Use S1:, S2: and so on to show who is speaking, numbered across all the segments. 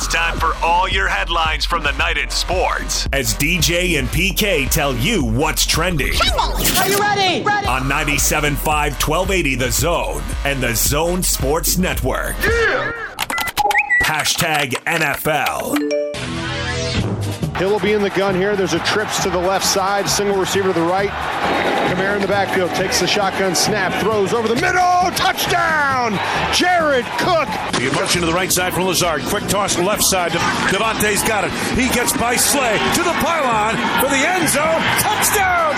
S1: It's time for all your headlines from the night in sports as DJ and PK tell you what's trending.
S2: Are you ready? Ready.
S1: On 97.5 1280 The Zone and The Zone Sports Network. Yeah. Hashtag NFL.
S3: Hill will be in the gun here. There's a trips to the left side, single receiver to the right. Kamara in the backfield takes the shotgun snap, throws over the middle, touchdown! Jared Cook.
S4: The motion to the right side from Lazard. Quick toss to left side. Davante's got it. He gets by Slay to the pylon for the end zone. Touchdown!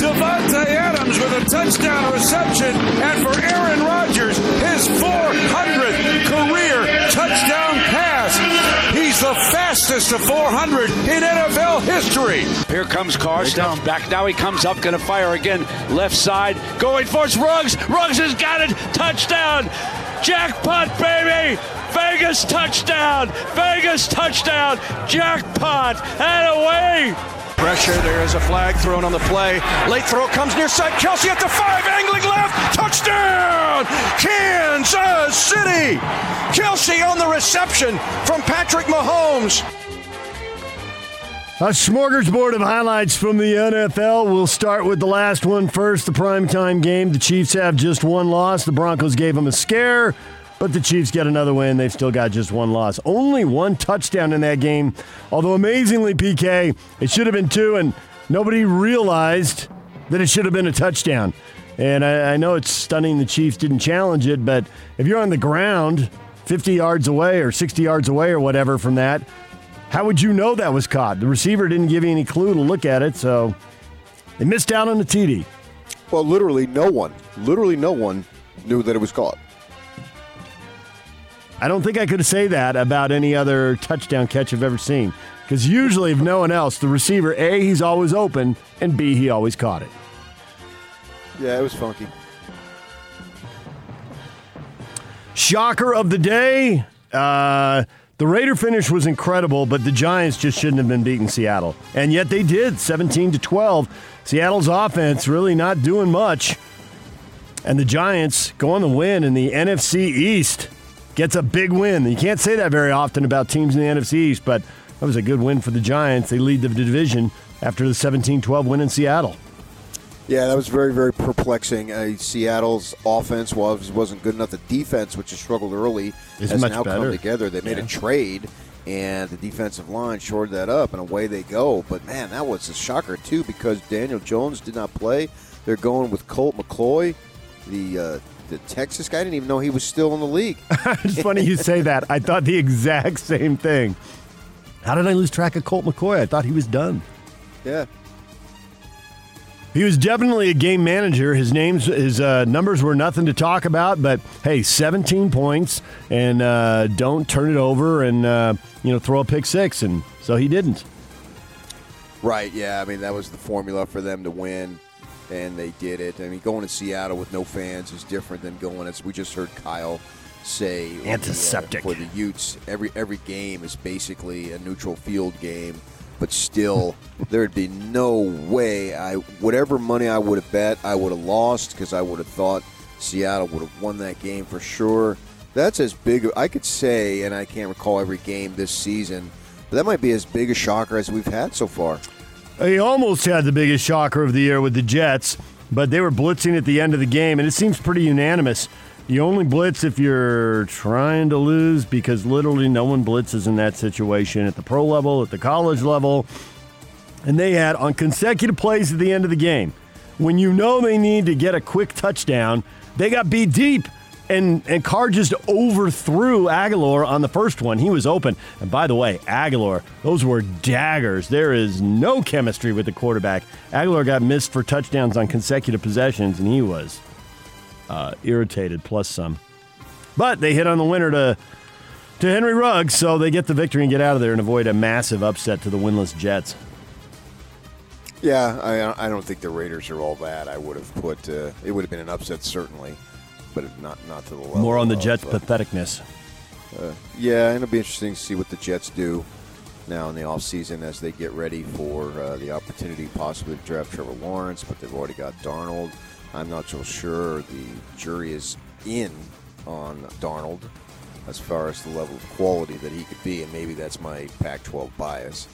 S4: Davante Adams with a touchdown reception, and for Aaron Rodgers, his 400th career touchdown pass. He's the fastest to 400 in NFL history.
S5: Here comes Carr, steps back. Now he comes up, going to fire again. Left side, going for Ruggs. Ruggs has got it. Touchdown. Jackpot, baby. Vegas touchdown. Vegas touchdown. Jackpot. And away.
S6: Pressure. There is a flag thrown on the play. Late throw comes near side. Kelce at the five, angling left. Touchdown! Kansas City! Kelce on the reception from Patrick Mahomes.
S7: A smorgasbord of highlights from the NFL. We'll start with the last one first the primetime game. The Chiefs have just one loss. The Broncos gave them a scare. But the Chiefs get another win. They've still got just one loss. Only one touchdown in that game. Although amazingly, PK, it should have been two, and nobody realized that it should have been a touchdown. And I, I know it's stunning the Chiefs didn't challenge it, but if you're on the ground 50 yards away or 60 yards away or whatever from that, how would you know that was caught? The receiver didn't give you any clue to look at it, so they missed out on the TD.
S8: Well, literally no one, literally no one knew that it was caught.
S7: I don't think I could say that about any other touchdown catch I've ever seen. Because usually, if no one else, the receiver, A, he's always open, and B, he always caught it.
S8: Yeah, it was funky.
S7: Shocker of the day. Uh, the Raider finish was incredible, but the Giants just shouldn't have been beating Seattle. And yet they did, 17 to 12. Seattle's offense really not doing much. And the Giants go on the win in the NFC East gets a big win. You can't say that very often about teams in the NFC East, but that was a good win for the Giants. They lead the division after the 17 12 win in Seattle.
S8: Yeah, that was very, very perplexing. Uh, Seattle's offense was wasn't good enough. The defense, which has struggled early,
S7: it's
S8: has
S7: now
S8: better. come together. They made yeah. a trade, and the defensive line shored that up, and away they go. But man, that was a shocker too because Daniel Jones did not play. They're going with Colt McCoy, the uh, the Texas guy. I didn't even know he was still in the league.
S7: it's funny you say that. I thought the exact same thing. How did I lose track of Colt McCoy? I thought he was done.
S8: Yeah.
S7: He was definitely a game manager. His names, his uh, numbers were nothing to talk about. But hey, 17 points, and uh, don't turn it over, and uh, you know throw a pick six, and so he didn't.
S8: Right. Yeah. I mean that was the formula for them to win and they did it. I mean, going to Seattle with no fans is different than going as we just heard Kyle say
S7: antiseptic
S8: the, uh, for the Utes. Every every game is basically a neutral field game, but still, there'd be no way I whatever money I would have bet I would have lost because I would have thought Seattle would have won that game for sure. That's as big. I could say, and I can't recall every game this season. But that might be as big a shocker as we've had so far.
S7: He almost had the biggest shocker of the year with the Jets, but they were blitzing at the end of the game, and it seems pretty unanimous. You only blitz if you're trying to lose because literally no one blitzes in that situation at the pro level, at the college level. And they had on consecutive plays at the end of the game, when you know they need to get a quick touchdown, they got beat deep and and Carr just overthrew Agholor on the first one. He was open. And by the way, Agholor, those were daggers. There is no chemistry with the quarterback. Agholor got missed for touchdowns on consecutive possessions, and he was uh, irritated plus some. But they hit on the winner to to Henry Ruggs, so they get the victory and get out of there and avoid a massive upset to the winless Jets.
S8: Yeah, I, I don't think the Raiders are all bad. I would have put uh, it would have been an upset certainly but not not to the level.
S7: More on the
S8: of,
S7: Jets' uh, patheticness.
S8: Uh, yeah, and it'll be interesting to see what the Jets do now in the offseason as they get ready for uh, the opportunity possibly to draft Trevor Lawrence, but they've already got Darnold. I'm not so sure the jury is in on Darnold. as far as the level of quality that he could be, and maybe that's my Pac-12 bias.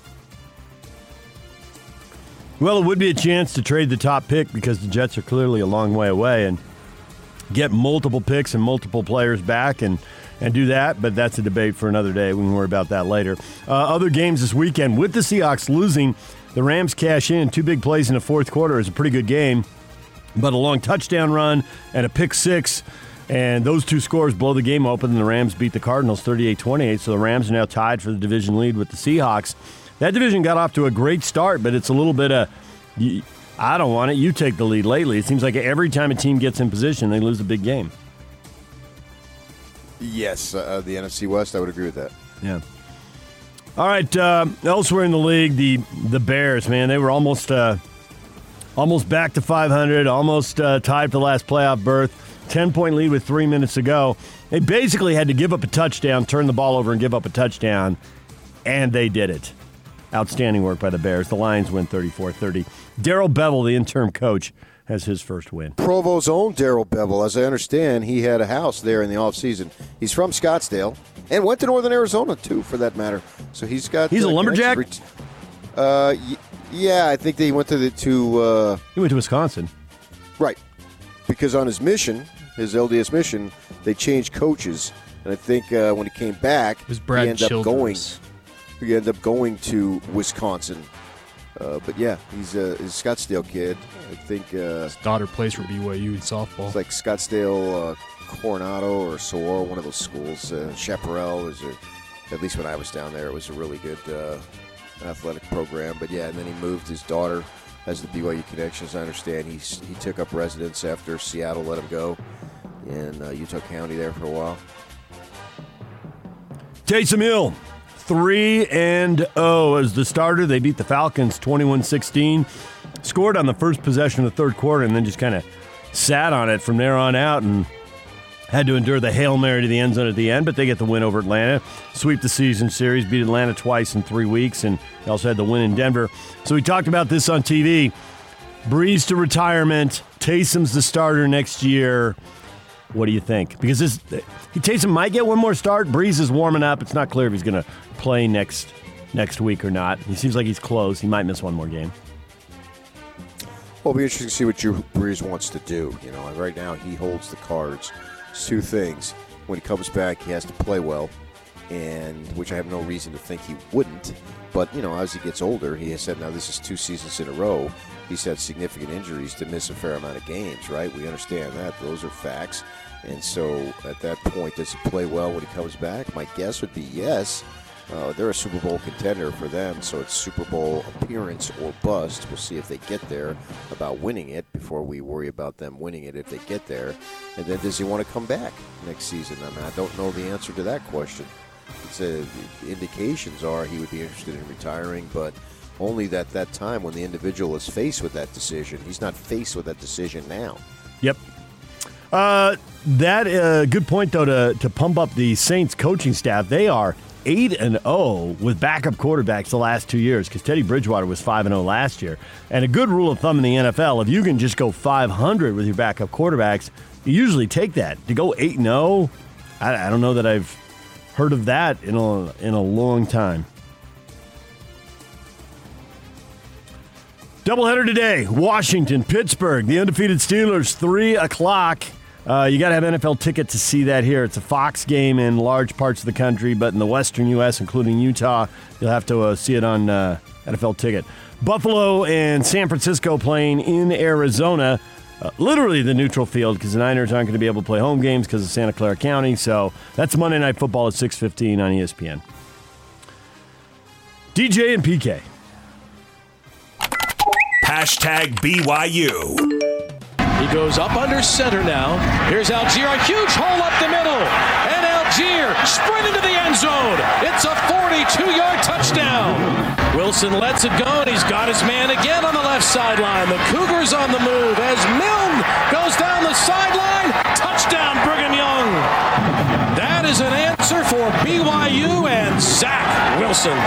S7: Well, it would be a chance to trade the top pick because the Jets are clearly a long way away and get multiple picks and multiple players back and, and do that, but that's a debate for another day. We can worry about that later. Uh, other games this weekend with the Seahawks losing, the Rams cash in. Two big plays in the fourth quarter is a pretty good game, but a long touchdown run and a pick six. And those two scores blow the game open, and the Rams beat the Cardinals 38 28. So the Rams are now tied for the division lead with the Seahawks. That division got off to a great start, but it's a little bit of, I don't want it. You take the lead lately. It seems like every time a team gets in position, they lose a big game.
S8: Yes, uh, the NFC West, I would agree with that.
S7: Yeah. All right. Uh, elsewhere in the league, the the Bears, man, they were almost uh, almost back to 500, almost uh, tied for the last playoff berth. 10 point lead with three minutes to go. They basically had to give up a touchdown, turn the ball over, and give up a touchdown, and they did it. Outstanding work by the Bears. The Lions win 34 30. Darrell Bevell, the interim coach, has his first win.
S8: Provo's own Darrell Bevell, as I understand, he had a house there in the offseason. He's from Scottsdale and went to Northern Arizona, too, for that matter. So he's got.
S7: He's a lumberjack?
S8: Uh, yeah, I think they went to the. to. Uh,
S7: he went to Wisconsin.
S8: Right. Because on his mission, his LDS mission, they changed coaches. And I think uh, when he came back,
S9: it was Brad
S8: he ended
S9: Childress.
S8: up going he ended up going to Wisconsin. Uh, but yeah, he's a, he's a, Scottsdale kid. I think uh,
S9: his daughter plays for BYU in softball.
S8: It's like Scottsdale, uh, Coronado, or Saguaro, one of those schools. Uh, Chaparral is a, at least when I was down there, it was a really good uh, athletic program. But yeah, and then he moved his daughter has the BYU connections. I understand he's he took up residence after Seattle let him go in uh, Utah County there for a while.
S7: Taysom Hill 3 and 0 as the starter. They beat the Falcons 21-16. Scored on the first possession of the third quarter and then just kind of sat on it from there on out and had to endure the Hail Mary to the end zone at the end, but they get the win over Atlanta, sweep the season series, beat Atlanta twice in three weeks, and they also had the win in Denver. So we talked about this on TV. Brees to retirement. Taysom's the starter next year. What do you think? Because this, Taysom might get one more start. Brees is warming up. It's not clear if he's going to play next next week or not. He seems like he's close. He might miss one more game.
S8: Well, it'll be interesting to see what Drew Brees wants to do. You know, right now he holds the cards. Two things. When he comes back, he has to play well, and which I have no reason to think he wouldn't. But you know, as he gets older, he has said now this is two seasons in a row. He's had significant injuries to miss a fair amount of games. Right? We understand that; those are facts. And so, at that point, does he play well when he comes back? My guess would be yes. Uh, they're a Super Bowl contender for them, so it's Super Bowl appearance or bust. We'll see if they get there about winning it before we worry about them winning it if they get there. And then does he want to come back next season? I mean, I don't know the answer to that question. It's a, indications are he would be interested in retiring, but only at that time when the individual is faced with that decision. He's not faced with that decision now.
S7: Yep. Uh, that uh, good point though to to pump up the Saints coaching staff. They are eight and zero oh with backup quarterbacks the last two years because Teddy Bridgewater was five and zero oh last year. And a good rule of thumb in the NFL: if you can just go five hundred with your backup quarterbacks, you usually take that. To go eight and zero, oh, I, I don't know that I've heard of that in a in a long time. Doubleheader today: Washington, Pittsburgh. The undefeated Steelers, three o'clock. Uh, you got to have NFL ticket to see that here. It's a Fox game in large parts of the country, but in the western U.S., including Utah, you'll have to uh, see it on uh, NFL ticket. Buffalo and San Francisco playing in Arizona, uh, literally the neutral field because the Niners aren't going to be able to play home games because of Santa Clara County. So that's Monday Night Football at 6:15 on ESPN. DJ and PK.
S1: Hashtag BYU.
S10: He goes up under center now. Here's Allgeier, a huge hole up the middle. And Allgeier sprinting to the end zone. It's a 42-yard touchdown. Wilson lets it go, and he's got his man again on the left sideline. The Cougars on the move as Milne goes down the sideline. Touchdown, Brigham Young. That is an answer for BYU and Zach Wilson.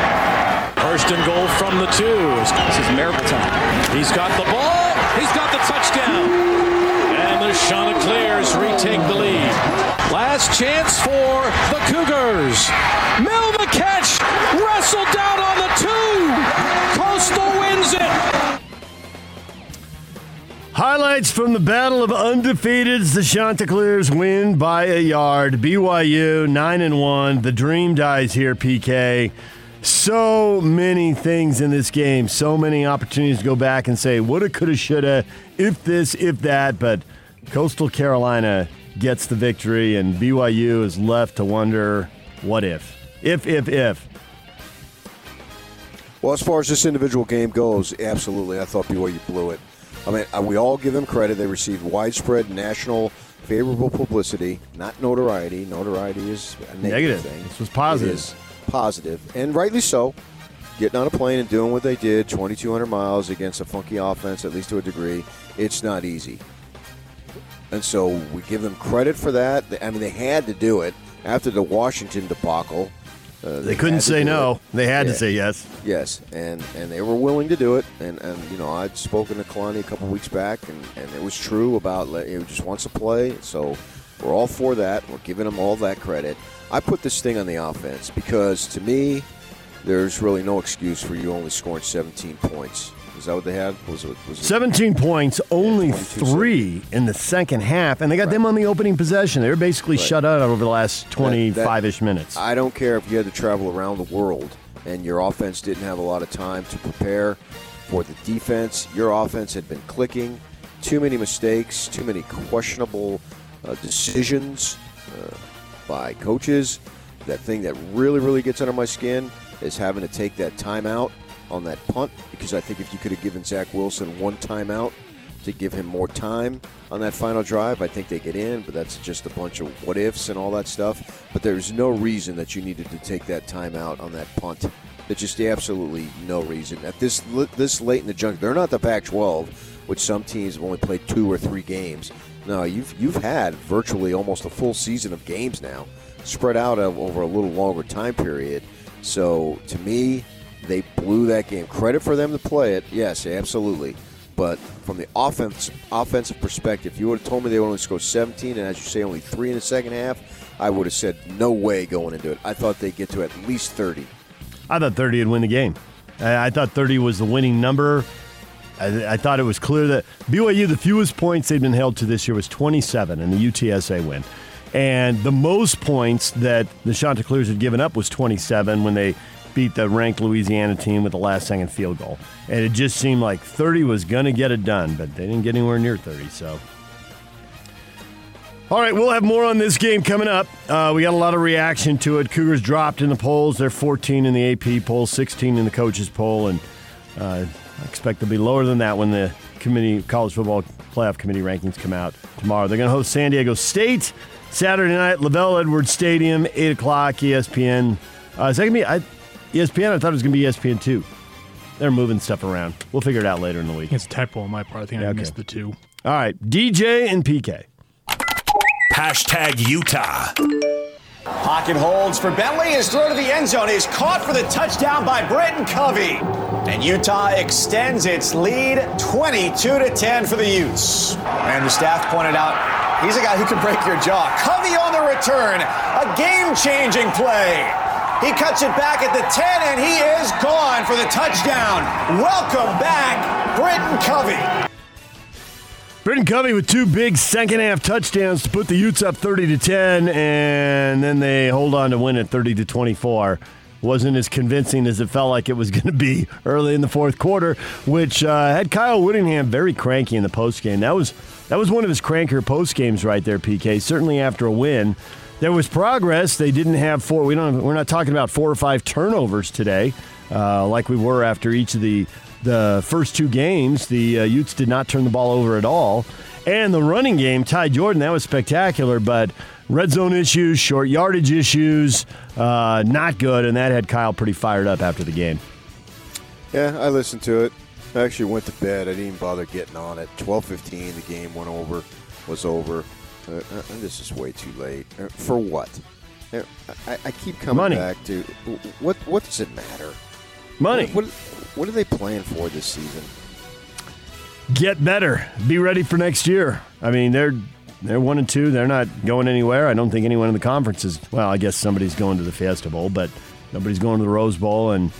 S10: First and goal from the two. This is miracle. He's got the ball. He's got the touchdown. The The retake the lead. Last chance for the Cougars. Mill the catch. Wrestled down on the two. Coastal wins it.
S7: Highlights from the Battle of Undefeateds. The Chanticleers win by a yard. BYU nine and one. The dream dies here. PK. So many things in this game. So many opportunities to go back and say woulda, coulda, shoulda, if this, if that. But Coastal Carolina gets the victory, and BYU is left to wonder what if, if, if, if.
S8: Well, as far as this individual game goes, absolutely, I thought BYU blew it. I mean, uh, we all give them credit. They received widespread national favorable publicity, not notoriety. Notoriety is a negative,
S7: Negative.
S8: thing.
S7: This was positive.
S8: It is positive, and rightly so. Getting on a plane and doing what they did, 2,200 miles against a funky offense, at least to a degree, it's not easy. And so we give them credit for that. I mean, they had to do it after the Washington debacle. Uh,
S7: They couldn't say no.
S8: it.
S7: They had to say yes.
S8: Yes, and and they were willing to do it. And, and you know, I'd spoken to Kalani a couple weeks back, and, and it was true about let- he just wants to play. So we're all for that. We're giving him all that credit. I put this thing on the offense because to me, there's really no excuse for you only scoring 17 points. Is that what they had? Was it? Was it
S7: 17 points, only
S8: 22
S7: three in the second half, and they got them on the opening possession. They were basically
S8: Right.
S7: shut out over the last 25 ish minutes.
S8: I don't care if you had to travel around the world and your offense didn't have a lot of time to prepare for the defense. Your offense had been clicking. Too many mistakes, too many questionable uh, decisions uh, by coaches. That thing that really, really gets under my skin is having to take that timeout on that punt because I think if you could have given Zach Wilson one timeout to give him more time on that final drive, I think they get in, but that's just a bunch of what ifs and all that stuff. But there's no reason that you needed to take that timeout on that punt. There's just absolutely no reason. At this this late in the junk, they're not the Pac-12, which some teams have only played two or three games. No, you've you've had virtually almost a full season of games now, spread out over a little longer time period. So to me, they blew that game. Credit for them to play it, yes, absolutely. But from the offense offensive perspective, you would have told me they would only score 17 and as you say only three in the second half, I would have said no way going into it. I thought they'd get to at least 30.
S7: I thought 30 would win the game. I, thought 30 was the winning number. I, I thought it was clear that BYU, the fewest points they've been held to this year was 27 in the UTSA win. And the most points that the Chanticleers had given up was 27 when they beat the ranked Louisiana team with the last second field goal. And it just seemed like 30 was going to get it done, but they didn't get anywhere near 30. So. All right, we'll have more on this game coming up. Uh, we got a lot of reaction to it. Cougars dropped in the polls. They're 14 in the AP poll, 16 in the coaches poll, and uh, I expect they'll be lower than that when the committee, college football playoff committee rankings come out tomorrow. They're going to host San Diego State Saturday night, LaVell Edwards Stadium, 8 o'clock, ESPN. Uh, is that to be I, ESPN? I thought it was going to be ESPN 2. They're moving stuff around. We'll figure it out later in the week.
S9: It's a typo on my part. I think
S7: Yeah,
S9: I
S7: okay.
S9: missed the two.
S7: All right, DJ and PK.
S1: Hashtag Utah.
S2: Pocket holds for Bentley. His throw to the end zone is caught for the touchdown by Britton Covey. And Utah extends its lead 22 to 10 for the Utes. And the staff pointed out he's a guy who can break your jaw. Covey on the return, a game-changing play. He cuts it back at the 10 and he is gone for the touchdown. Welcome back, Britton Covey.
S7: Britton Covey with two big second half touchdowns to put the Utes up 30 to 10, and then they hold on to win at 30 to 24. Wasn't as convincing as it felt like it was going to be early in the fourth quarter, which uh, had Kyle Whittingham very cranky in the postgame. That was that was one of his crankier post games right there, PK. Certainly after a win, there was progress. They didn't have four. We don't. We're not talking about four or five turnovers today, uh, like we were after each of the the first two games. The uh, Utes did not turn the ball over at all, and the running game. Ty Jordan, that was spectacular, but red zone issues, short yardage issues, uh, not good, and that had Kyle pretty fired up after the game.
S8: Yeah, I listened to it. I actually went to bed. I didn't even bother getting on it. Twelve fifteen, the game went over, was over. Uh, uh, this is way too late. Uh, for what? Uh, I, I keep coming
S7: Money.
S8: back to what? What does it matter?
S7: Money.
S8: What, what, what are they playing for this season?
S7: get better. Be ready for next year. I mean, they're they're one and two. They're not going anywhere. I don't think anyone in the conference is. Well, I guess somebody's going to the Fiesta Bowl, but nobody's going to the Rose Bowl. And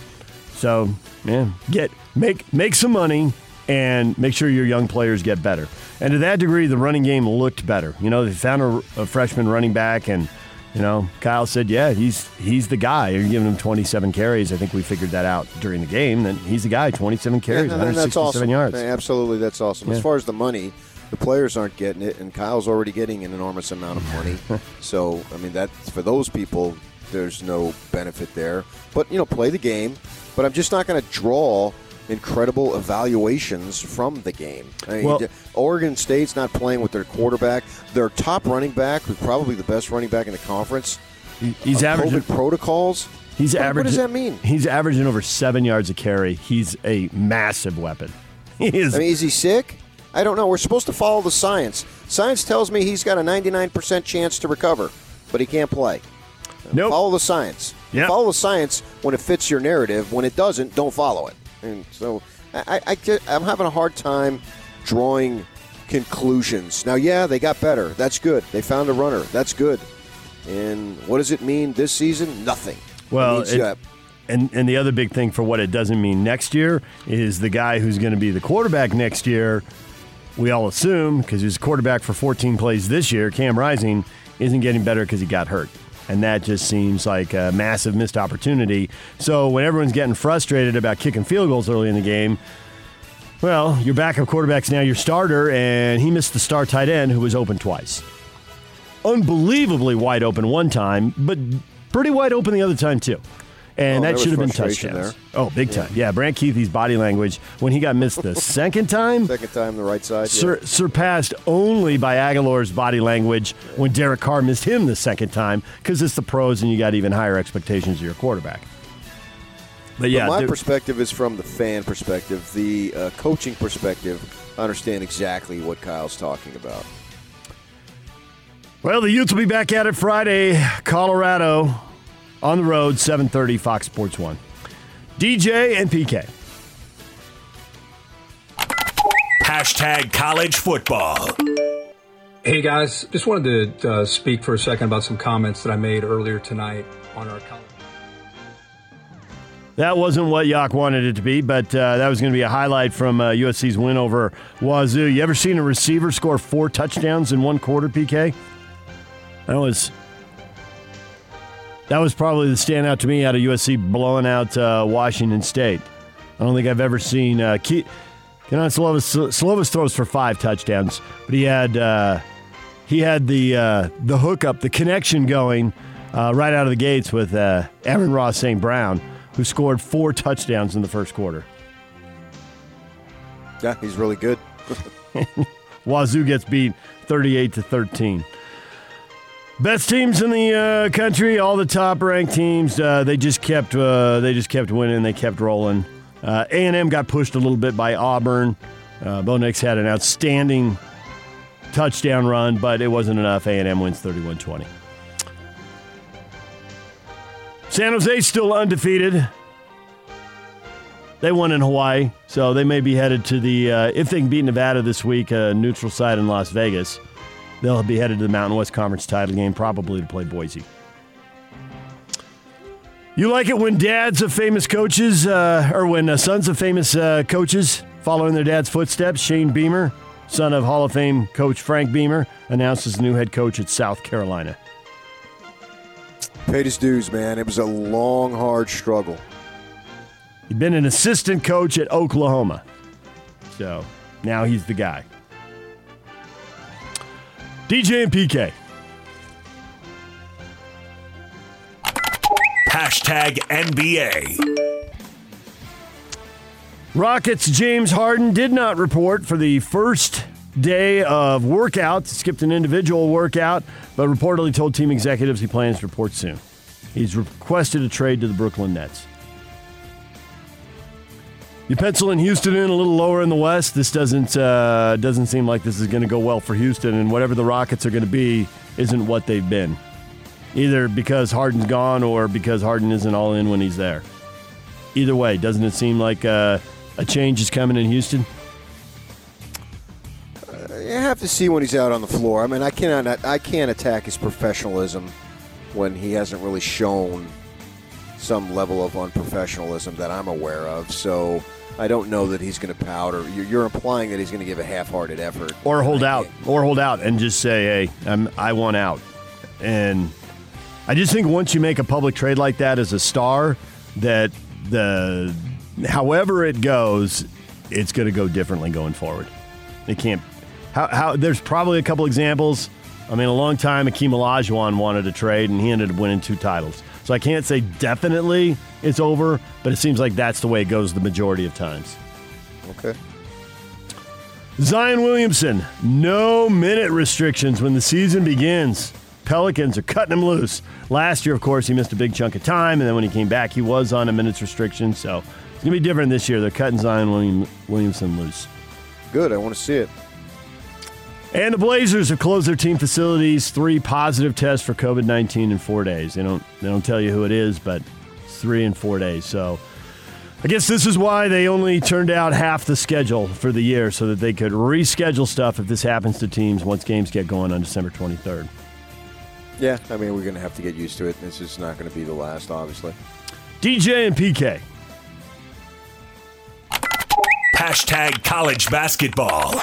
S7: so, yeah, get make make some money and make sure your young players get better. And to that degree, the running game looked better. You know, they found a, a freshman running back, and you know, Kyle said, "Yeah, he's he's the guy." You're giving him 27 carries. I think we figured that out during the game. That he's the guy. 27 carries,
S8: Yeah,
S7: 167
S8: that's awesome.
S7: yards.
S8: Absolutely, that's awesome.
S7: Yeah.
S8: As far as the money, the players aren't getting it, and Kyle's already getting an enormous amount of money. so, I mean, that for those people, there's no benefit there. But you know, play the game. But I'm just not going to draw incredible evaluations from the game. I mean,
S7: Well-
S8: Oregon State's not playing with their quarterback. Their top running back, who's probably the best running back in the conference.
S7: He's
S8: uh,
S7: averaging
S8: COVID protocols.
S7: He's
S8: What-
S7: averaging.
S8: What does that mean?
S7: He's averaging over seven yards a carry. He's a massive weapon. He is.
S8: I mean, is he sick? I don't know. We're supposed to follow the science. Science tells me he's got a 99% chance to recover, but he can't play.
S7: Nope.
S8: Follow the science.
S7: Yep.
S8: Follow the science when it fits your narrative. When it doesn't, don't follow it. And so I, I get, I'm having a hard time drawing conclusions. Now, yeah, they got better. That's good. They found a runner. That's good. And what does it mean this season? Nothing.
S7: well,
S8: it means
S7: it- and and the other big thing for what it doesn't mean next year is the guy who's going to be the quarterback next year. We all assume because he's a quarterback for 14 plays this year. Cam Rising isn't getting better because he got hurt. And that just seems like a massive missed opportunity. So when everyone's getting frustrated about kicking field goals early in the game, well, your backup quarterback's now your starter, and he missed the star tight end who was open twice. Unbelievably wide open one time, but pretty wide open the other time too. And
S8: Oh,
S7: that should have been touchdowns.
S8: there.
S7: Oh, big time. Yeah, Brant Kuithe's body language when he got missed the second time
S8: second time the right side. yeah.
S7: surpassed only by Agholor's body language when Derek Carr missed him the second time because it's the pros and you got even higher expectations of your quarterback. But yeah,
S8: But my perspective is from the fan perspective. The uh, coaching perspective, I understand exactly what Kyle's talking about.
S7: Well, the Utes will be back at it Friday, Colorado, on the road, 7:30, Fox Sports One. DJ and PK.
S1: Hashtag college football.
S9: Hey guys, just wanted to uh, speak for a second about some comments that I made earlier tonight on our college.
S7: That wasn't what Yak wanted it to be, but uh, that was going to be a highlight from uh, USC's win over Wazoo. You ever seen a receiver score four touchdowns in one quarter, PK? That was that was probably the standout to me out of USC blowing out uh, Washington State. I don't think I've ever seen uh, Ke- Kedon Slovis, Slovis throws for five touchdowns, but he had uh, he had the uh, the hookup, the connection going uh, right out of the gates with uh, Amon-Ra St. Brown, who scored four touchdowns in the first quarter.
S8: Yeah, he's really good.
S7: Wazoo gets beat 38 to 13. Best teams in the uh, country, all the top-ranked teams, uh, they just kept uh, they just kept winning. They kept rolling. Uh, A&M got pushed a little bit by Auburn. Uh, Bo Nix had an outstanding touchdown run, but it wasn't enough. A&M wins 31-20. San Jose still undefeated. They won in Hawaii, so they may be headed to the. Uh, if they can beat Nevada this week, neutral side in Las Vegas, they'll be headed to the Mountain West Conference title game, probably to play Boise. You like it when dads of famous coaches, uh, or when uh, sons of famous uh, coaches follow in their dad's footsteps? Shane Beamer, son of Hall of Fame coach Frank Beamer, announced as new head coach at South Carolina.
S8: Paid his dues, man. It was a long, hard struggle.
S7: He'd been an assistant coach at Oklahoma. So now he's the guy. DJ and PK.
S1: Hashtag NBA.
S7: Rockets James Harden did not report for the first day of workouts. Skipped an individual workout, but reportedly told team executives he plans to report soon. He's requested a trade to the Brooklyn Nets. You pencil in Houston in a little lower in the West. This doesn't uh, doesn't seem like this is going to go well for Houston, and whatever the Rockets are going to be isn't what they've been. Either because Harden's gone or because Harden isn't all in when he's there. Either way, doesn't it seem like uh, a change is coming in Houston?
S8: You have to see when he's out on the floor. I mean, I cannot, I can't attack his professionalism when he hasn't really shown some level of unprofessionalism that I'm aware of. So I don't know that he's going to pout, or you're, implying that he's going to give a half-hearted effort,
S7: or hold out, or hold out, and just say, "Hey, I'm, I want out." And I just think once you make a public trade like that as a star, that the however it goes, it's going to go differently going forward. It can't. How, how there's probably a couple examples. I mean, a long time Akeem Olajuwon wanted a trade, and he ended up winning two titles. So I can't say definitely it's over, but it seems like that's the way it goes the majority of times.
S8: Okay.
S7: Zion Williamson, no minute restrictions when the season begins. Pelicans are cutting him loose. Last year, of course, he missed a big chunk of time, and then when he came back, he was on a minutes restriction. So it's going to be different this year. They're cutting Zion William, Williamson loose.
S8: Good. I want to see it.
S7: And the Blazers have closed their team facilities. Three positive tests for COVID nineteen in four days. They don't they don't tell you who it is, but it's three in four days. So I guess this is why they only turned out half the schedule for the year, so that they could reschedule stuff if this happens to teams once games get going on December twenty third.
S8: Yeah, I mean we're going to have to get used to it. This is not going to be the last, obviously.
S7: DJ and PK.
S1: Hashtag college basketball.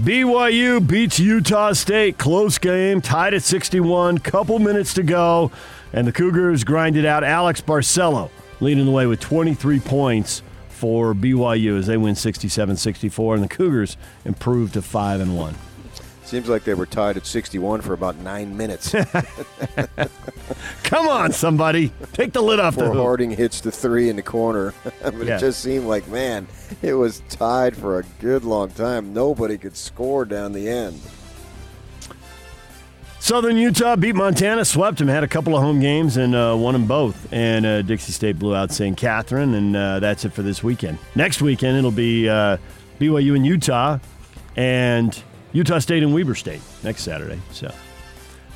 S7: BYU beats Utah State. Close game, tied at 61. Couple minutes to go, and the Cougars grinded out Alex Barcelo, leading the way with 23 points for BYU as they win 67 64, and the Cougars improved to 5 and 1.
S8: Seems like they were tied at 61 for about nine minutes.
S7: Come on, somebody. Take the lid off
S8: Before
S7: the hoop.
S8: Harding hits the three in the corner. but
S7: Yeah.
S8: it just seemed like, man, it was tied for a good long time. Nobody could score down the end.
S7: Southern Utah beat Montana, swept them, had a couple of home games, and uh, won them both. And uh, Dixie State blew out St. Catherine, and uh, that's it for this weekend. Next weekend, it'll be uh, BYU and Utah, and Utah State and Weber State next Saturday. So,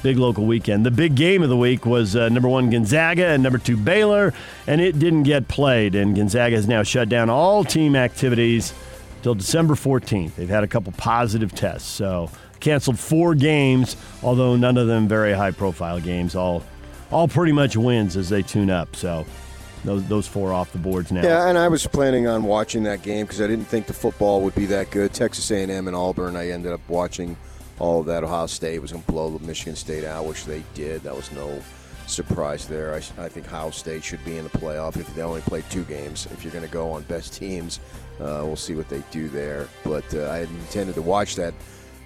S7: big local weekend. The big game of the week was uh, number one Gonzaga and number two Baylor, and it didn't get played. And Gonzaga has now shut down all team activities till December 14th. They've had a couple positive tests, so canceled four games, although none of them very high profile games. All all pretty much wins as they tune up. So those those four off the boards now.
S8: Yeah, and I was planning on watching that game because I didn't think the football would be that good. Texas A&M and Auburn, I ended up watching all of that. Ohio State was going to blow Michigan State out, which they did. That was no surprise there. I, I think Ohio State should be in the playoff if they only play two games. If you're going to go on best teams, uh, we'll see what they do there. But uh, I intended to watch that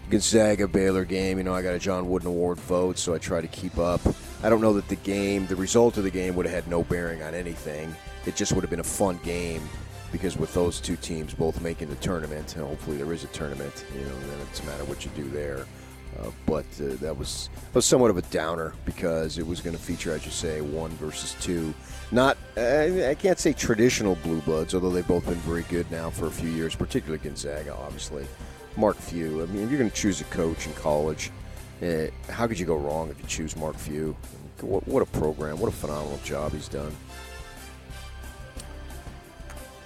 S8: Gonzaga Baylor game. You know, I got a John Wooden Award vote, so I try to keep up. I don't know that the game, the result of the game, would have had no bearing on anything. It just would have been a fun game because with those two teams both making the tournament, and hopefully there is a tournament, you know, then it's a matter what you do there. Uh, but uh, that was was somewhat of a downer because it was going to feature, as you say, one versus two. Not, I I can't say traditional blue bloods, although they've both been very good now for a few years, particularly Gonzaga, obviously. Mark Few. I mean, if you're going to choose a coach in college, uh, how could you go wrong if you choose Mark Few? What, what a program! What a phenomenal job he's done.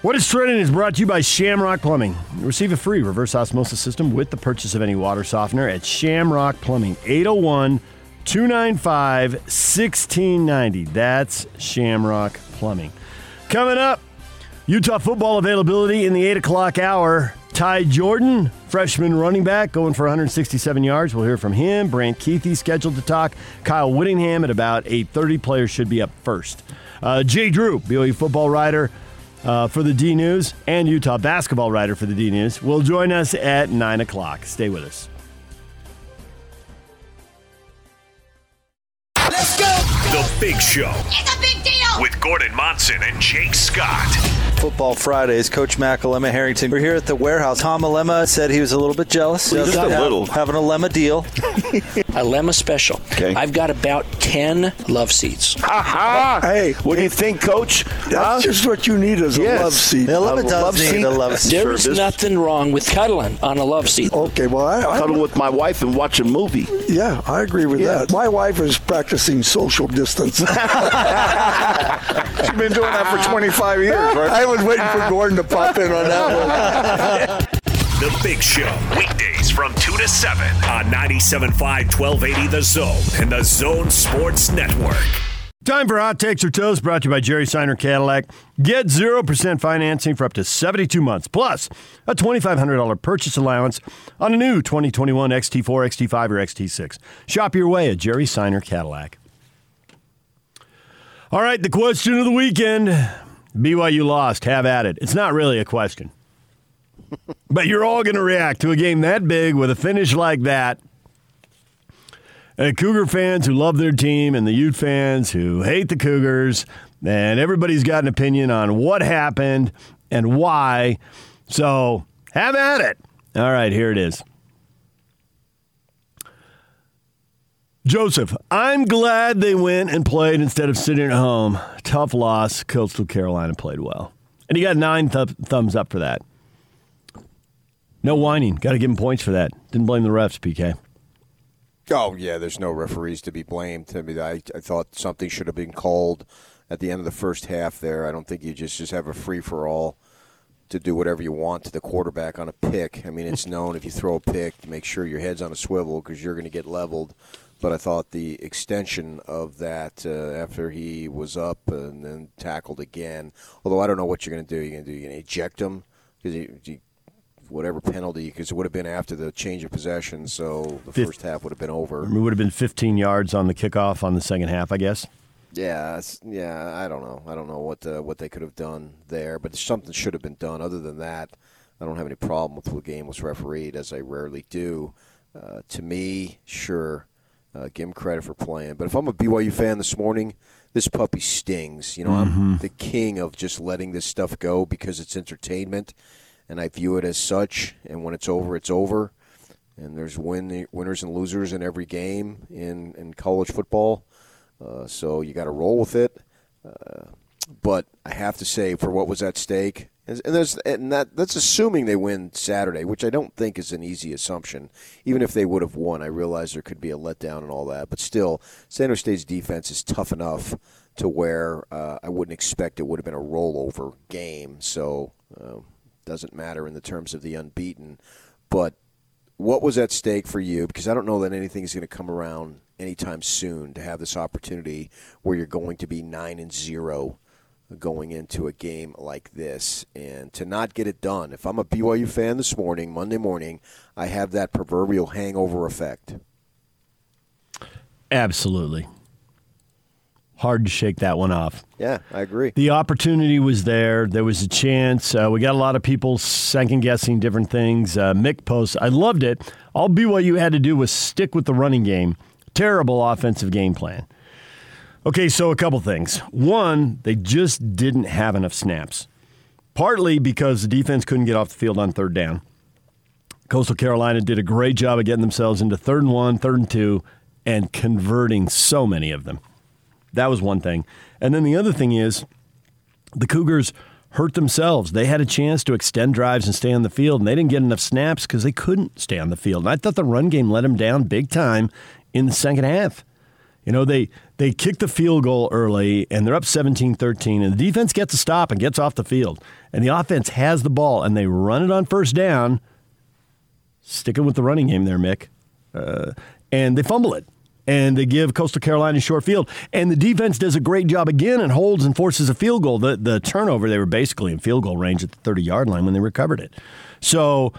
S7: What is trending is brought to you by Shamrock Plumbing. Receive a free reverse osmosis system with the purchase of any water softener at Shamrock Plumbing, 801 295 1690. That's Shamrock Plumbing. Coming up, Utah football availability in the 8 o'clock hour. Ty Jordan, freshman running back, going for 167 yards. We'll hear from him. Brant Kuithe scheduled to talk. Kyle Whittingham at about 8.30. Players should be up first. Uh, Jay Drew, BOE football writer, uh, for the D News and Utah basketball writer for the D News will join us at 9 o'clock. Stay with us.
S1: Let's go. The Big Show
S11: It's a big deal.
S1: with Gordon Monson and Jake Scott.
S12: Football Fridays, Coach Mac Alema Harrington. We're here at the warehouse. Tom Alema said he was a little bit jealous.
S13: Just a
S12: Have-
S13: little.
S12: Having a Lema deal.
S13: a Lemma special.
S12: Okay.
S13: I've got about 10 love seats.
S14: Ha Hey, what do you think, Coach? That's just what you need is a love seat.
S13: Yeah, Lemma
S14: A
S13: does
S14: love
S13: need
S14: seat.
S13: a love seat. There is nothing wrong with cuddling on a love seat.
S14: Okay, well, I, I
S15: Cuddle with my wife and watch a movie.
S14: Yeah, I agree with that. My wife is practicing social distance. She's
S15: been doing that for 25 years, right?
S14: I was waiting for Gordon to pop in on that one.
S1: The Big Show, weekdays from 2 to 7 on 97.5 1280 The Zone and The Zone Sports Network.
S7: Time for Hot Takes or Toast, brought to you by Jerry Seiner Cadillac. Get 0% financing for up to 72 months, plus a $2,500 purchase allowance on a new 2021 XT4, XT5, or XT6. Shop your way at Jerry Seiner Cadillac. All right, the question of the weekend BYU lost. Have at it. It's not really a question. but you're all going to react to a game that big with a finish like that. And Cougar fans who love their team, and the Ute fans who hate the Cougars, and everybody's got an opinion on what happened and why. So have at it. All right, here it is. Joseph, I'm glad they went and played instead of sitting at home. Tough loss. Coastal Carolina played well. And he got nine th- thumbs up for that. No whining. Got to give him points for that. Didn't blame the refs, PK.
S8: Oh, yeah, there's no referees to be blamed. I mean, I, I thought something should have been called at the end of the first half there. I don't think you just, just have a free for all to do whatever you want to the quarterback on a pick. I mean, it's known if you throw a pick, make sure your head's on a swivel because you're going to get leveled but I thought the extension of that uh, after he was up and then tackled again. Although I don't know what you're going to do. You're going to do you're going to eject him because whatever penalty because it would have been after the change of possession, so the Fifth, first half would have been over.
S7: It would have been 15 yards on the kickoff on the second half, I guess.
S8: Yeah, yeah. I don't know. I don't know what uh, what they could have done there, but something should have been done. Other than that, I don't have any problem with the game was refereed, as I rarely do. Uh, to me, sure, uh, give him credit for playing. But if I'm a BYU fan this morning, this puppy stings. You know, mm-hmm. I'm the king of just letting this stuff go because it's entertainment, and I view it as such. And when it's over, it's over. And there's win winners and losers in every game in in college football. Uh, so you got to roll with it. Uh, but I have to say, for what was at stake, and, there's, and that, that's assuming they win Saturday, which I don't think is an easy assumption. Even if they would have won, I realize there could be a letdown and all that. But still, San Jose State's defense is tough enough to where uh, I wouldn't expect it would have been a rollover game. So uh, doesn't matter in the terms of the unbeaten. But what was at stake for you? Because I don't know that anything is going to come around anytime soon to have this opportunity where you're going to be nine and zero going into a game like this and to not get it done. If I'm a BYU fan this morning, Monday morning, I have that proverbial hangover effect.
S7: Absolutely. Hard to shake that one off.
S8: Yeah, I agree.
S7: The opportunity was there. There was a chance. Uh, we got a lot of people second guessing different things. Uh, Mick posts, I loved it. All BYU had to do was stick with the running game. Terrible offensive game plan. Okay, so a couple things. One, they just didn't have enough snaps, partly because the defense couldn't get off the field on third down. Coastal Carolina did a great job of getting themselves into third and one, third and two, and converting so many of them. That was one thing. And then the other thing is the Cougars hurt themselves. They had a chance to extend drives and stay on the field, and they didn't get enough snaps because they couldn't stay on the field. And I thought the run game let them down big time in the second half. You know, they they kick the field goal early and they're up 17-13 and the defense gets a stop and gets off the field. And the offense has the ball and they run it on first down. Sticking with the running game there, Mick. Uh, and they fumble it. And they give Coastal Carolina short field. And the defense does a great job again and holds and forces a field goal. The, the turnover, they were basically in field goal range at the 30 yard line when they recovered it. So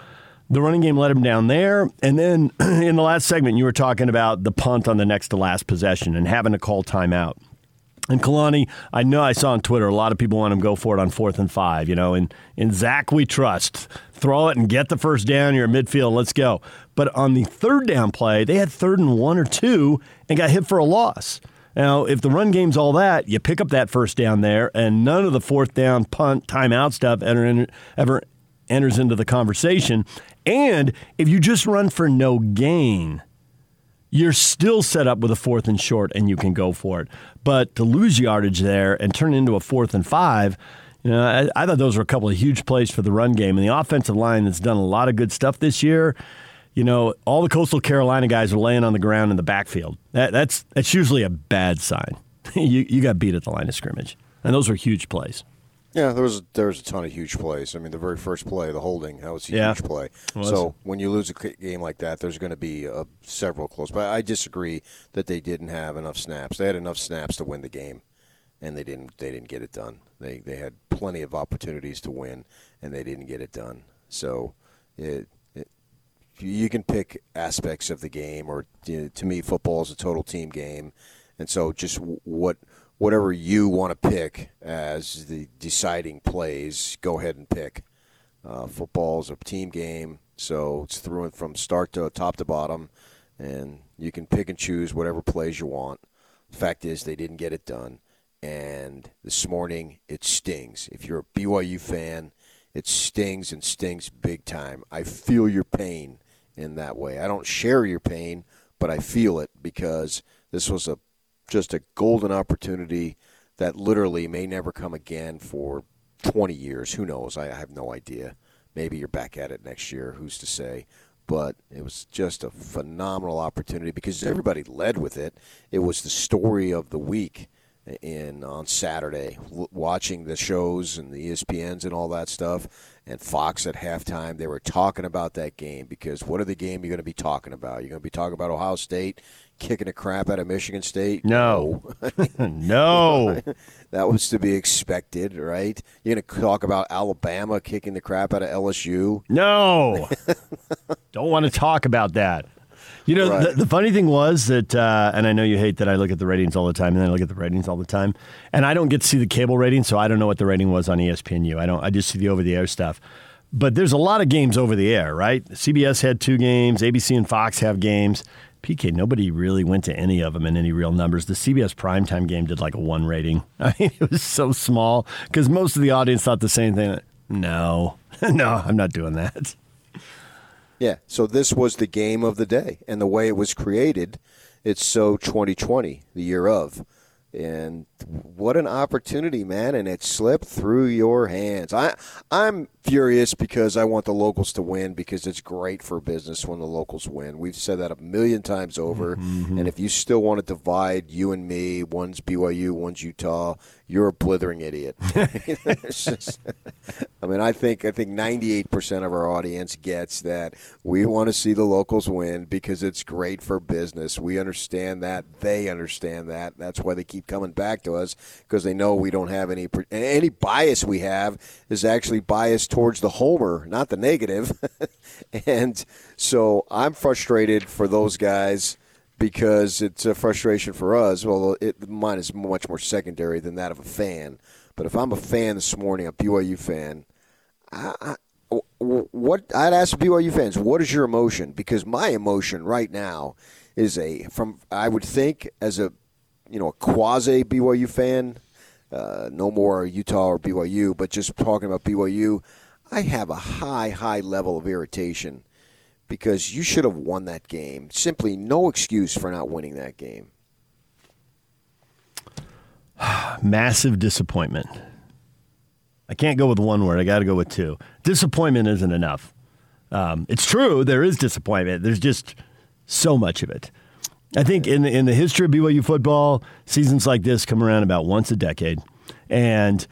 S7: the running game let them down there. And then in the last segment, you were talking about the punt on the next to last possession and having to call timeout. And Kalani, I know I saw on Twitter a lot of people want him to go for it on fourth and five. You know, and in Zach we trust. Throw it and get the first down. You're midfield. Let's go. But on the third down play, they had third and one or two and got hit for a loss. Now, if the run game's all that, you pick up that first down there, and none of the fourth down punt timeout stuff ever, ever enters into the conversation. And if you just run for no gain, you're still set up with a fourth and short and you can go for it. But to lose yardage there and turn it into a fourth and five, you know, I, I, thought those were a couple of huge plays for the run game. And the offensive line that's done a lot of good stuff this year. You know, all the Coastal Carolina guys are laying on the ground in the backfield. That, that's that's usually a bad sign. you, you got beat at the line of scrimmage. And those were huge plays.
S8: Yeah, there was there was a ton of huge plays. I mean, the very first play, the holding, that was a
S7: Yeah.
S8: huge play. So when you lose a game like that, there's going to be uh, several close. But I disagree that they didn't have enough snaps. They had enough snaps to win the game, and they didn't. They didn't get it done. They they had plenty of opportunities to win, and they didn't get it done. So it. You can pick aspects of the game, or you know, to me, football is a total team game, and so just what whatever you want to pick as the deciding plays, go ahead and pick. Uh, football is a team game, so it's through and from start to top to bottom, and you can pick and choose whatever plays you want. The fact is, they didn't get it done, and this morning it stings. If you're a BYU fan, it stings and stings big time. I feel your pain in that way. I don't share your pain, but I feel it because this was a just a golden opportunity that literally may never come again for 20 years. Who knows? I, I have no idea. Maybe you're back at it next year. Who's to say? But it was just a phenomenal opportunity because everybody led with it. It was the story of the week in on Saturday, w- watching the shows and the ESPNs and all that stuff, and Fox at halftime. They were talking about that game because what are the game you're going to be talking about? You're going to be talking about Ohio State kicking the crap out of Michigan State?
S7: No. no.
S8: that was to be expected, right? You're going to talk about Alabama kicking the crap out of LSU?
S7: No. Don't want to talk about that. You know,
S8: Right.
S7: the, the funny thing was that, uh, and I know you hate that I look at the ratings all the time, and then I look at the ratings all the time, and I don't get to see the cable rating, so I don't know what the rating was on ESPNU. I don't. I just see the over-the-air stuff. But there's a lot of games over the air, right? CBS had two games, ABC and Fox have games. PK, nobody really went to any of them in any real numbers. The CBS primetime game did like a one rating. I mean, it was so small because most of the audience thought the same thing. No, no, I'm not doing that.
S8: Yeah, so this was the game of the day, and the way it was created, it's so 2020, the year of, and what an opportunity, man! And it slipped through your hands. I I'm furious because I want the locals to win because it's great for business when the locals win. We've said that a million times over, mm-hmm. and if you still want to divide you and me, one's BYU, one's Utah, you're a blithering idiot. Just- I mean, I think I think 98% of our audience gets that we want to see the locals win because it's great for business. We understand that. They understand that. That's why they keep coming back to us because they know we don't have any any bias we have is actually biased towards the homer, not the negative. and so I'm frustrated for those guys because it's a frustration for us. Well, it, mine is much more secondary than that of a fan. But if I'm a fan this morning, a BYU fan, I, I, what I'd ask BYU fans, what is your emotion? Because my emotion right now is a from I would think as a you know a quasi BYU fan, uh, no more Utah or BYU, but just talking about BYU, I have a high high level of irritation because you should have won that game. Simply no excuse for not winning that game.
S7: Massive disappointment. I can't go with one word. I got to go with two. Disappointment isn't enough. Um, it's true. There is disappointment. There's just so much of it. I think in the, in the history of BYU football, seasons like this come around about once a decade, and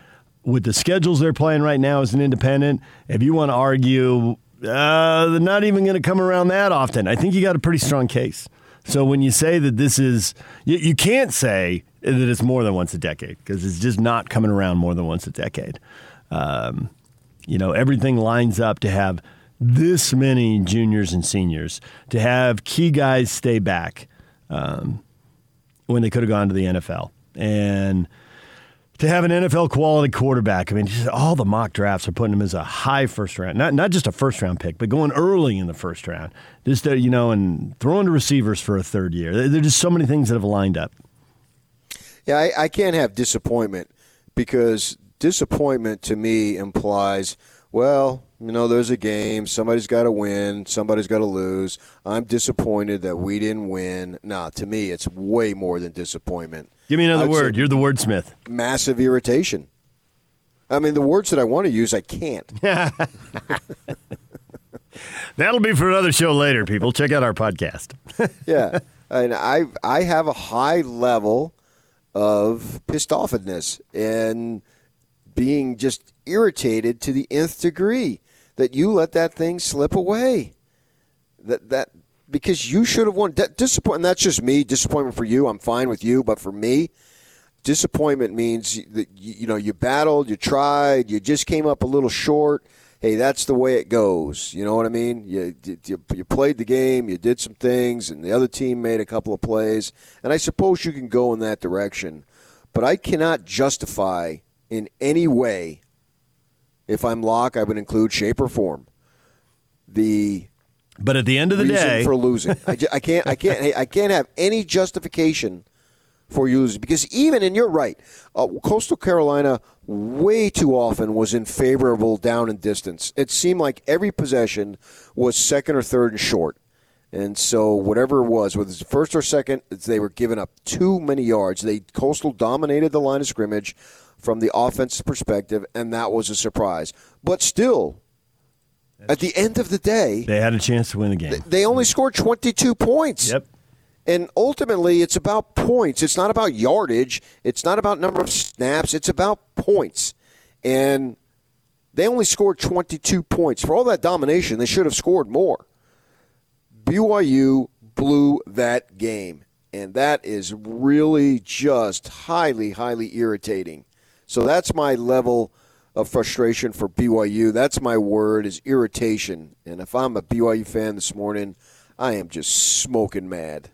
S7: with the schedules they're playing right now as an independent, if you want to argue, uh, they're not even going to come around that often. I think you got a pretty strong case. So when you say that this is, you, you can't say that it's more than once a decade because it's just not coming around more than once a decade. Um, you know, everything lines up to have this many juniors and seniors, to have key guys stay back um, when they could have gone to the NFL. And to have an NFL quality quarterback, I mean, just all the mock drafts are putting him as a high first round, not not just a first round pick, but going early in the first round. Just uh, you know, and throwing to receivers for a third year. There there are just so many things that have lined up.
S8: Yeah, I, I can't have disappointment because disappointment to me implies, well, you know, there's a game. Somebody's got to win. Somebody's got to lose. I'm disappointed that we didn't win. Nah, to me, it's way more than disappointment.
S7: Give me another
S8: I'd
S7: word. You're the wordsmith.
S8: Massive irritation. I mean, the words that I want to use, I can't.
S7: That'll be for another show later. People, check out our podcast.
S8: yeah, and I I have a high level of pissed offedness, and being just irritated to the nth degree that you let that thing slip away. That that because you should have won. That disappointment. That's just me. Disappointment for you. I'm fine with you, but for me, disappointment means that you, you know you battled, you tried, you just came up a little short. Hey, that's the way it goes. You know what I mean? You, you you played the game, you did some things, and the other team made a couple of plays, and I suppose you can go in that direction. But I cannot justify in any way. If I'm Locke, I would include shape or form the
S7: But at the end of the day,
S8: for losing. I, ju- I can't. I can't. I can't have any justification for you losing because even and you're right. Uh, Coastal Carolina way too often was in favorable down and distance. It seemed like every possession was second or third and short. And so whatever it was, whether it's first or second, they were giving up too many yards. They Coastal dominated the line of scrimmage from the offensive perspective, and that was a surprise. But still, at the end of the day,
S7: they had a chance to win the game.
S8: they only scored 22 points.
S7: Yep.
S8: And ultimately, it's about points. It's not about yardage. It's not about number of snaps. It's about points. And they only scored 22 points. For all that domination, they should have scored more. BYU blew that game. And that is really just highly, highly irritating. So that's my level of frustration for BYU. That's my word is irritation. And if I'm a BYU fan this morning, I am just smoking mad.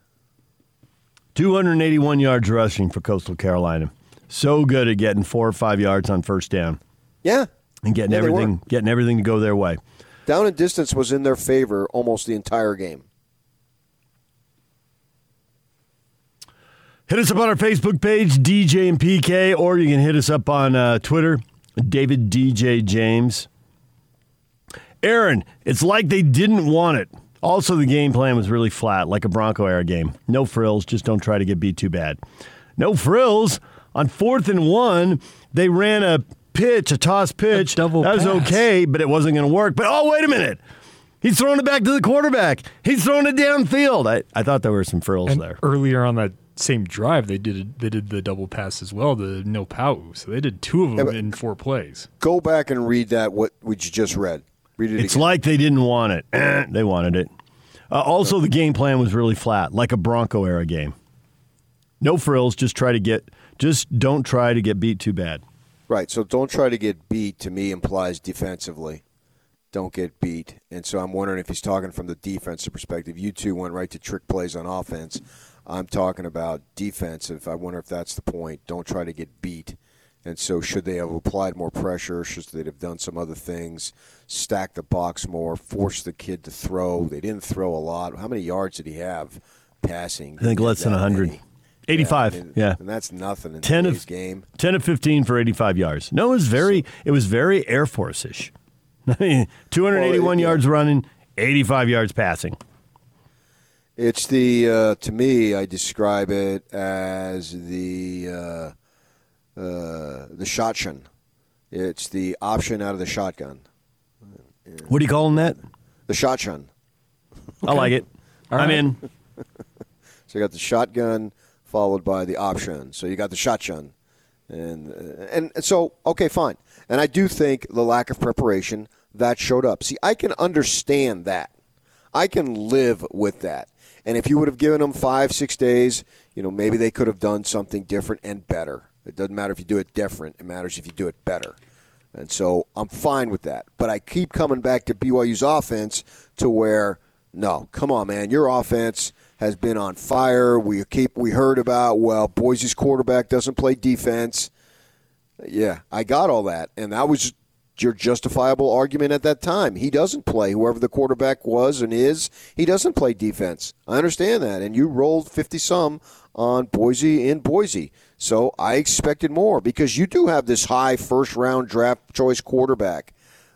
S7: 281 yards rushing for Coastal Carolina. So good at getting four or five yards on first down
S8: Yeah.
S7: and getting
S8: Yeah,
S7: everything getting everything to go their way.
S8: Down and distance was in their favor almost the entire game.
S7: Hit us up on our Facebook page, DJ and PK, or you can hit us up on uh, Twitter, David DJ James. Aaron, it's like they didn't want it. Also, the game plan was really flat, like a Bronco era game. No frills, just don't try to get beat too bad. No frills. On fourth and one, they ran a pitch, a toss pitch.
S11: double
S7: that was
S11: pass.
S7: okay, but it wasn't going to work. But oh, wait a minute. He's throwing it back to the quarterback. He's throwing it downfield. I, I thought there were some frills
S11: And
S7: there.
S11: earlier on that same drive, they did they did the double pass as well, the no pau. So they did two of them
S8: but-
S11: in four plays.
S8: Go back and read that what we just read. Read it
S7: It's
S8: again.
S7: like they didn't want it. Eh, they wanted it. Uh, also, the game plan was really flat, like a Bronco era game. No frills. Just try to get. Just don't try to get beat too bad.
S8: Right. So don't try to get beat to me implies defensively. Don't get beat. And so I'm wondering if he's talking from the defensive perspective. You two went right to trick plays on offense. I'm talking about defensive. I wonder if that's the point. Don't try to get beat. And so should they have applied more pressure? Should they have done some other things? Stack the box more, force the kid to throw. They didn't throw a lot. How many yards did he have passing?
S7: I think less than 100.
S8: many.
S7: 85.
S8: and,
S7: Yeah.
S8: And that's nothing in
S7: 10
S8: today's
S7: of
S8: game.
S7: 10 of 15 for 85 yards. No, it was very it was very Air Force-ish. I mean, 281
S8: Well, it- yeah.
S7: yards running, 85 yards passing.
S8: It's the uh, to me, I describe it as the uh, uh, the shotgun. It's the option out of the shotgun.
S7: What are you calling that?
S8: The shotgun.
S7: I like it.
S11: All
S7: I'm
S11: right.
S7: in.
S8: So you got the shotgun followed by the option. So you got the shotgun, and uh, and and so okay, fine. And I do think the lack of preparation that showed up. See, I can understand that. I can live with that. And if you would have given them five, six days, you know, maybe they could have done something different and better. It doesn't matter if you do it different; it matters if you do it better. And so I'm fine with that. But I keep coming back to BYU's offense to where, no, come on, man, your offense has been on fire. We keep we heard about well, Boise's quarterback doesn't play defense. Yeah, I got all that, and that was your justifiable argument at that time. He doesn't play. Whoever the quarterback was and is, he doesn't play defense. I understand that, and you rolled fifty some on Boise in Boise. So I expected more because you do have this high first round draft choice quarterback,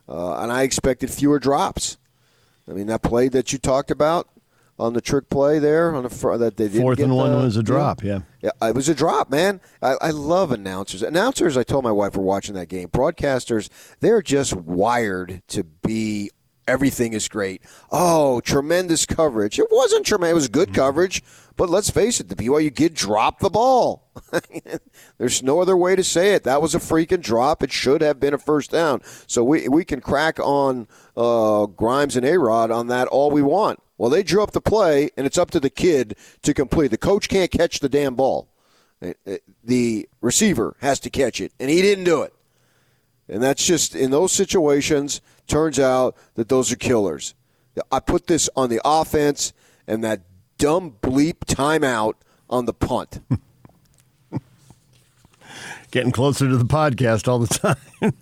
S8: uh, and I expected fewer drops. I mean that play that you talked about on the trick play there on the fr- that they didn't
S7: Fourth and one
S8: the-
S7: was a drop, yeah.
S8: yeah, it was a drop, man. I, I love announcers. Announcers, I told my wife we're watching that game. Broadcasters, they're just wired to be everything is great. Oh, tremendous coverage. It wasn't tremendous. It was good coverage, but let's face it, the BYU kid dropped the ball. There's no other way to say it. That was a freaking drop. It should have been a first down. So we, we can crack on uh, Grimes and A-Rod on that all we want. Well, they drew up the play, and it's up to the kid to complete. The coach can't catch the damn ball. Uh, uh, the receiver has to catch it, and he didn't do it. And that's just, in those situations, turns out that those are killers. I put this on the offense and that dumb bleep timeout on the punt.
S7: Getting closer to the podcast all the time.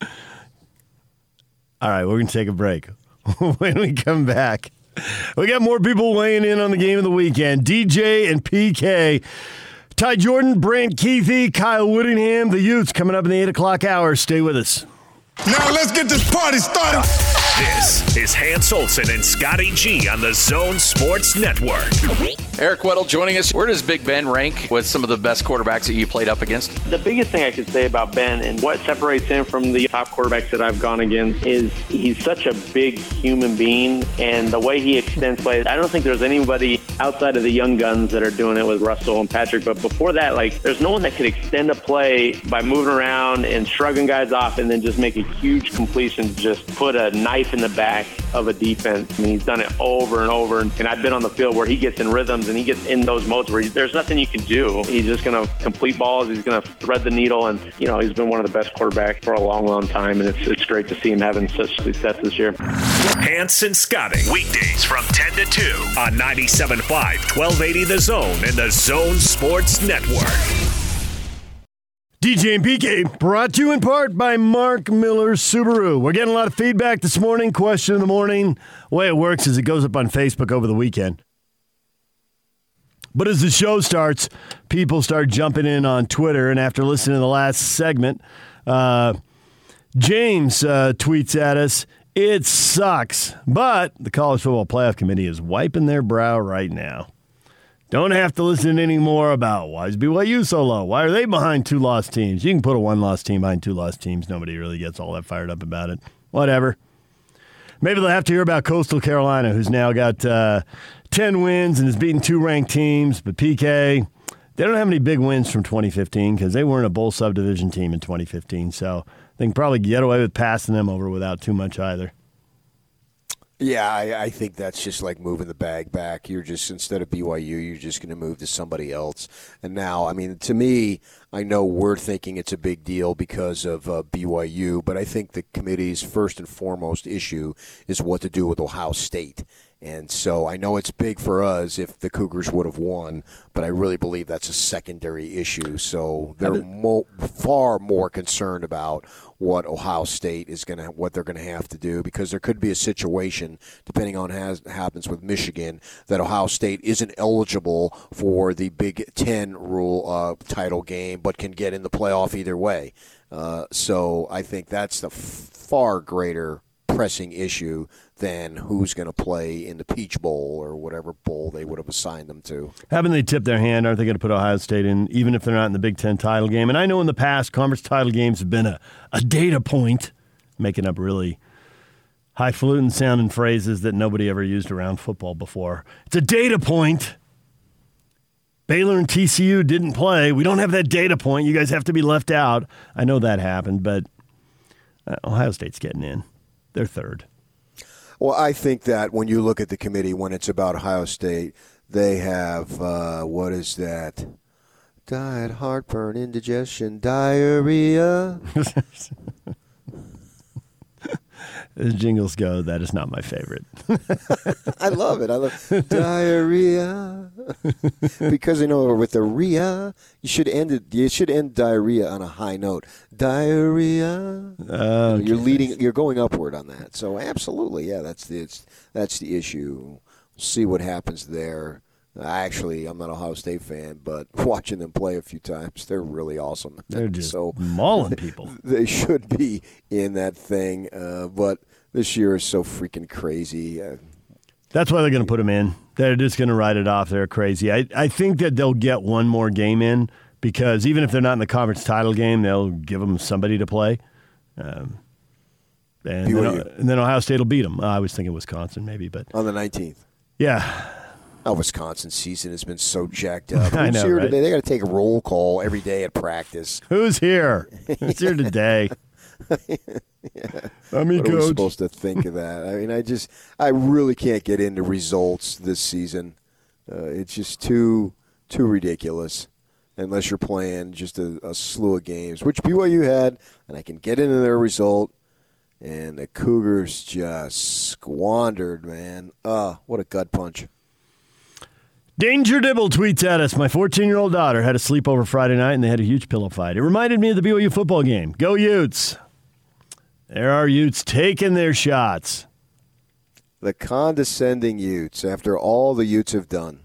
S7: all right, we're going to take a break. when we come back, we got more people weighing in on the game of the weekend. DJ and PK. Ty Jordan, Brant Kuithe, Kyle Whittingham, the Utes coming up in the 8 o'clock hour. Stay with us.
S16: Now let's get this party started.
S1: This is Hans Olsen and Scotty G on the Zone Sports Network.
S17: Eric Weddle joining us. Where does Big Ben rank with some of the best quarterbacks that you played up against?
S18: The biggest thing I could say about Ben and what separates him from the top quarterbacks that I've gone against is he's such a big human being and the way he extends plays. I don't think there's anybody outside of the young guns that are doing it with Russell and Patrick. But before that, like there's no one that could extend a play by moving around and shrugging guys off and then just make a huge completion just put a knife in the back of a defense. I mean, he's done it over and over. And I've been on the field where he gets in rhythms and he gets in those modes where there's nothing you can do. He's just going to complete balls. He's going to thread the needle. And, you know, he's been one of the best quarterbacks for a long, long time. And it's, it's great to see him having such success this year.
S1: Hanson Scotting. Weekdays from 10 to 2 on 97.5, 1280 The Zone and the Zone Sports Network.
S7: DJ and PK brought to you in part by Mark Miller Subaru. We're getting a lot of feedback this morning. Question of the morning. The way it works is it goes up on Facebook over the weekend. But as the show starts, people start jumping in on Twitter. And after listening to the last segment, uh, James uh, tweets at us, It sucks. But the College Football Playoff Committee is wiping their brow right now. Don't have to listen anymore about why is BYU so low? Why are they behind two lost teams? You can put a one lost team behind two lost teams. Nobody really gets all that fired up about it. Whatever. Maybe they'll have to hear about Coastal Carolina, who's now got uh, 10 wins and has beaten two ranked teams. But PK, they don't have any big wins from 2015 because they weren't a bowl subdivision team in 2015. So they can probably get away with passing them over without too much either.
S8: Yeah, I, I, think that's just like moving the bag back. You're just instead of BYU, you're just going to move to somebody else. And now, I mean, to me, I know we're thinking it's a big deal because of uh, BYU, but I think the committee's first and foremost issue is what to do with Ohio State. And so I know it's big for us if the Cougars would have won, but I really believe that's a secondary issue. So they're mo- far more concerned about what Ohio State is going to what they're going to have to do because there could be a situation depending on what happens with Michigan that Ohio State isn't eligible for the Big Ten rule uh, title game but can get in the playoff either way. Uh, so I think that's the f- far greater pressing issue than who's going to play in the Peach Bowl or whatever bowl assigned them to.
S7: Haven't they tipped their hand? Aren't they going to put Ohio State in, even if they're not in the Big Ten title game? And I know in the past, conference title games have been a, a data point, making up really highfalutin sounding phrases that nobody ever used around football before. It's a data point. Baylor and TCU didn't play. We don't have that data point. You guys have to be left out. I know that happened, but uh, Ohio State's getting in. They're third.
S8: Well, I think that when you look at the committee, when it's about Ohio State, they have uh, what is that? Diet, heartburn, indigestion, diarrhea.
S7: As jingles go, that is not my favorite.
S8: I love it. I love diarrhea because you know with the rhea, you should end it. You should end diarrhea on a high note. Diarrhea.
S7: Okay.
S8: You're leading. You're going upward on that. So absolutely, yeah. That's the that's the issue. See what happens there. Actually, I'm not a Ohio State fan, but watching them play a few times, they're really awesome.
S7: They're just
S8: so
S7: mauling people.
S8: They should be in that thing, uh, but this year is so freaking crazy. Uh,
S7: That's why they're going to put them in. They're just going to write it off. They're crazy. I, I think that they'll get one more game in because even if they're not in the conference title game, they'll give them somebody to play. Um, And then, and then Ohio State will beat them. I was thinking Wisconsin, maybe, but
S8: on the 19th.
S7: Yeah.
S8: Oh, Wisconsin season has been so jacked up.
S7: I
S8: Who's
S7: know,
S8: here
S7: right?
S8: today? They got to take a roll call every day at practice.
S7: Who's here? Who's here today? I'm your
S8: what are we supposed to think of that? I mean, I just, I really can't get into results this season. Uh, it's just too, too ridiculous. Unless you're playing just a, a slew of games, which BYU had, and I can get into their result. And the Cougars just squandered, man. Uh, what a gut punch.
S7: Danger Dibble tweets at us. My 14 year old daughter had a sleepover Friday night and they had a huge pillow fight. It reminded me of the BYU football game. Go Utes. There are Utes taking their shots.
S8: The condescending Utes, after all the Utes have done.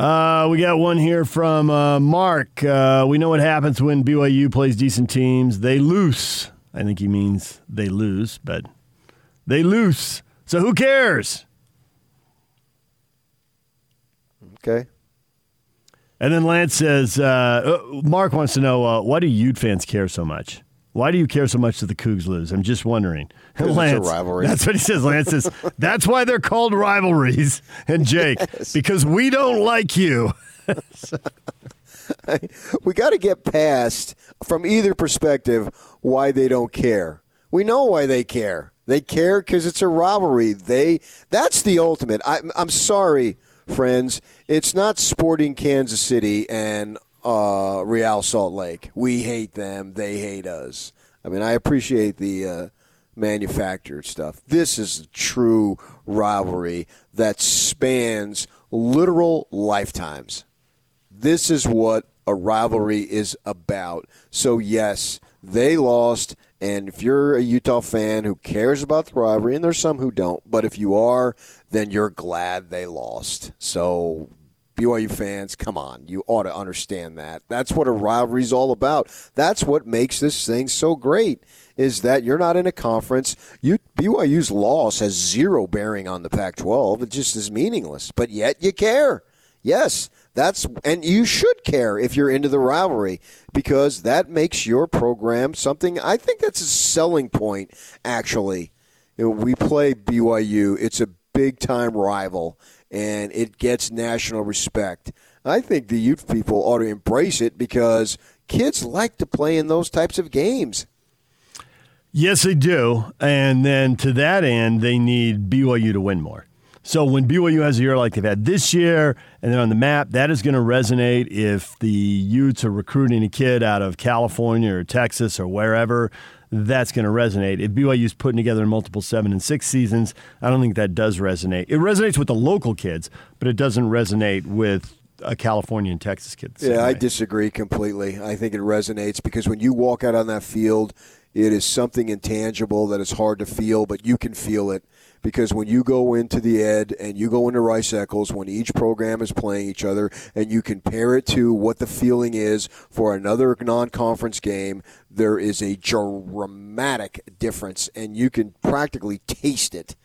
S7: Uh, we got one here from uh, Mark. Uh, we know what happens when BYU plays decent teams. They lose. I think he means they lose, but they lose. So who cares?
S8: Okay.
S7: And then Lance says, uh, uh, Mark wants to know uh, why do Ute fans care so much? Why do you care so much that the Cougs lose? I'm just wondering.
S8: 'Cause it's a
S7: Lance,
S8: rivalry.
S7: That's what he says. Lance says, that's why they're called rivalries. And Jake, because we don't like you.
S8: we got to get past, from either perspective, why they don't care. We know why they care. They care because it's a rivalry. They that's the ultimate. I, I'm sorry, friends. It's not Sporting Kansas City and uh, Real Salt Lake. We hate them. They hate us. I mean, I appreciate the uh, manufactured stuff. This is a true rivalry that spans literal lifetimes. This is what a rivalry is about. So, yes, they lost. And if you're a Utah fan who cares about the rivalry, and there's some who don't, but if you are, then you're glad they lost. So, BYU fans, come on. You ought to understand that. That's what a rivalry is all about. That's what makes this thing so great. Is that you're not in a conference. You BYU's loss has zero bearing on the Pac-12. It just is meaningless. But yet you care. Yes, that's and you should care if you're into the rivalry because that makes your program something. I think that's a selling point. Actually, You know, we play BYU. It's a big time rival, and it gets national respect. I think the youth people ought to embrace it because kids like to play in those types of games.
S7: Yes, they do. And then to that end, they need BYU to win more. So when BYU has a year like they've had this year, and they're on the map, that is going to resonate if the Utes are recruiting a kid out of California or Texas or wherever. That's going to resonate. If BYU's putting together multiple seven and six seasons, I don't think that does resonate. It resonates with the local kids, but it doesn't resonate with a California and Texas kid.
S8: Yeah, I disagree completely. I think it resonates because when you walk out on that field, it is something intangible that is hard to feel, but you can feel it because when you go into the Ed and you go into Rice Eccles, when each program is playing each other, and you compare it to what the feeling is for another non-conference game, there is a dramatic difference, and you can practically taste it.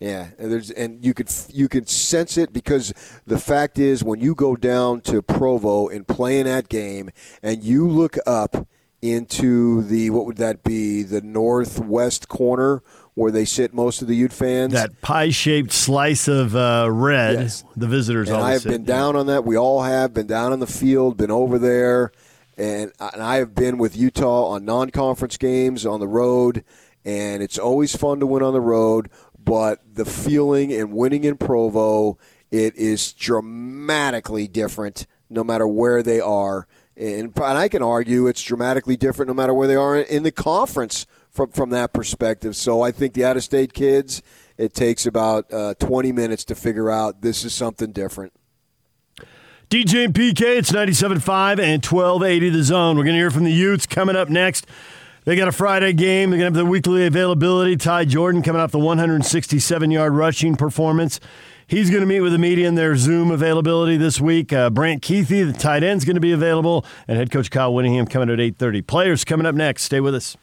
S8: Yeah, and there's and you could you could sense it because the fact is when you go down to Provo and play in that game and you look up into the what would that be the northwest corner where they sit most of the Ute fans
S7: that pie-shaped slice of uh, red.
S8: Yes.
S7: The visitors
S8: and I've been down on that. We all have been down on the field, been over there, and, and I have been with Utah on non-conference games on the road, and it's always fun to win on the road. But the feeling and winning in Provo, it is dramatically different no matter where they are. And, and I can argue it's dramatically different no matter where they are in the conference from from that perspective. So I think the out-of-state kids, it takes about uh, 20 minutes to figure out this is something different.
S7: DJ and PK, it's 97.5 and 1280 the zone. We're going to hear from the Utes coming up next. They got a Friday game. They're going to have the weekly availability. Ty Jordan coming off the 167 yard rushing performance. He's going to meet with the media in their Zoom availability this week. Uh, Brant Kuithe, the tight end, is going to be available, and head coach Kyle Whittingham coming at 8:30. Players coming up next. Stay with us.